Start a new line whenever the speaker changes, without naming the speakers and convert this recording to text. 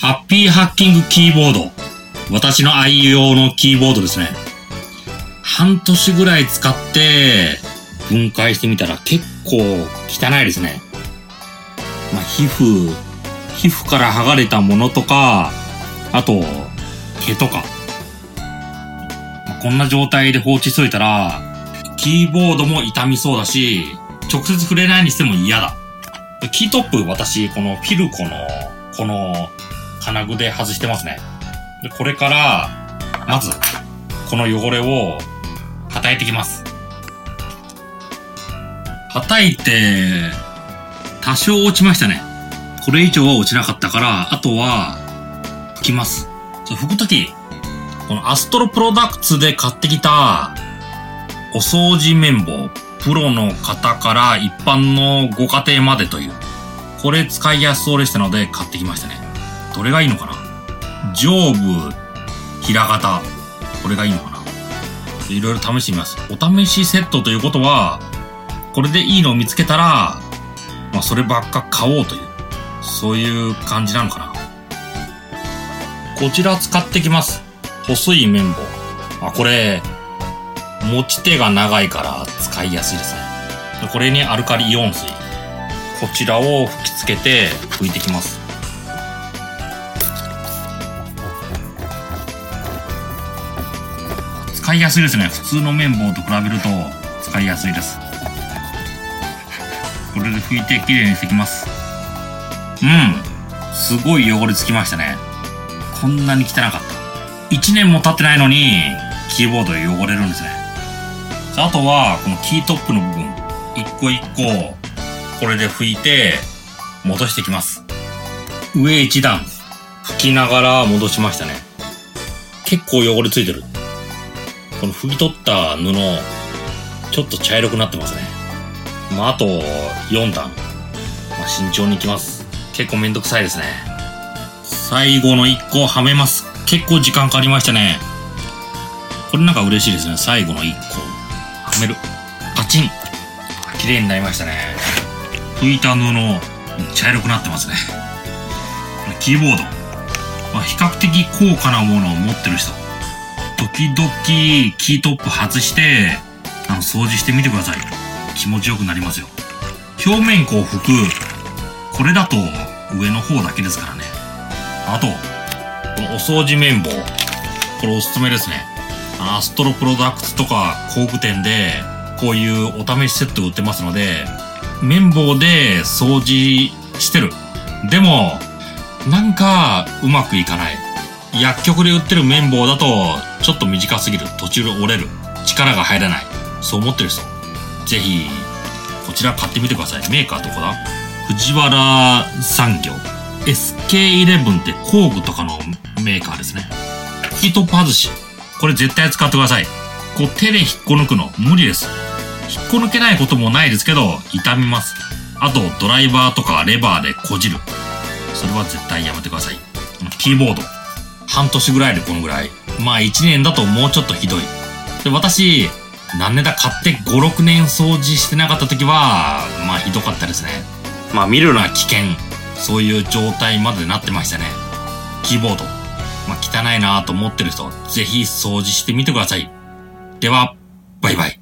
ハッピーハッキングキーボード。私の愛用のキーボードですね。半年ぐらい使って、分解してみたら結構汚いですね。まあ、皮膚、皮膚から剥がれたものとか、あと、毛とか。まあこんな状態で放置しといたら、キーボードも傷みそうだし、直接触れないにしても嫌だ。キートップ、私、このフィルコの、この、金具で外してますね。で、これから、まず、この汚れを、叩いてきます。叩いて、多少落ちましたね。これ以上は落ちなかったから、あとは、拭きます。拭くとき、このアストロプロダクツで買ってきた、お掃除綿棒、プロの方から一般のご家庭までという、これ使いやすそうでしたので買ってきましたね。どれがいいのかな？上部、平型、これがいいのかな？いろいろ試してみます。お試しセットということは、これでいいのを見つけたら、まあそればっか買おうという、そういう感じなのかな？こちら使ってきます。細い綿棒。あ、これ、持ち手が長いから使いやすいですね。これにアルカリイオン水。こちらを吹き付けて拭いてきます。使いやすいですね。普通の綿棒と比べると使いやすいです。これで拭いてきれいにしてきます。うん。すごい汚れつきましたね。こんなに汚かった。1年も経ってないのに、キーボード汚れるんですね。あとは、このキートップの部分、一個一個、これで拭いて、戻してきます。上一段、拭きながら戻しましたね。結構汚れついてる。この拭き取った布、ちょっと茶色くなってますね。まあ、あと、4段。まあ、慎重にいきます。結構めんどくさいですね。最後の1個はめます。結構時間かかりましたね。これなんか嬉しいですね。最後の1個。はめる。パチン。綺麗になりましたね。拭いた布、茶色くなってますね。キーボード。まあ、比較的高価なものを持ってる人。時々キートップ外して、あの、掃除してみてください。気持ちよくなりますよ。表面こう拭く。これだと上の方だけですからね。あと、お掃除綿棒。これおすすめですね。アストロプロダクツとか工具店で、こういうお試しセット売ってますので、綿棒で掃除してる。でも、なんかうまくいかない。薬局で売ってる綿棒だと、ちょっと短すぎる。途中で折れる。力が入らない。そう思ってる人。ぜひ、こちら買ってみてください。メーカーどこだ？藤原産業。SK11 って工具とかのメーカーですね。ヒートパ外し。これ絶対使ってください。こう手で引っこ抜くの無理です。引っこ抜けないこともないですけど、痛みます。あと、ドライバーとかレバーでこじる。それは絶対やめてください。キーボード。半年ぐらいでこのぐらい。まあ1年だともうちょっとひどい。で、私、何年だ買って5、6年掃除してなかった時は、まあひどかったですね。まあ見るのは危険。そういう状態までなってましたね。キーボード。まあ汚いなと思ってる人、ぜひ掃除してみてください。では、バイバイ。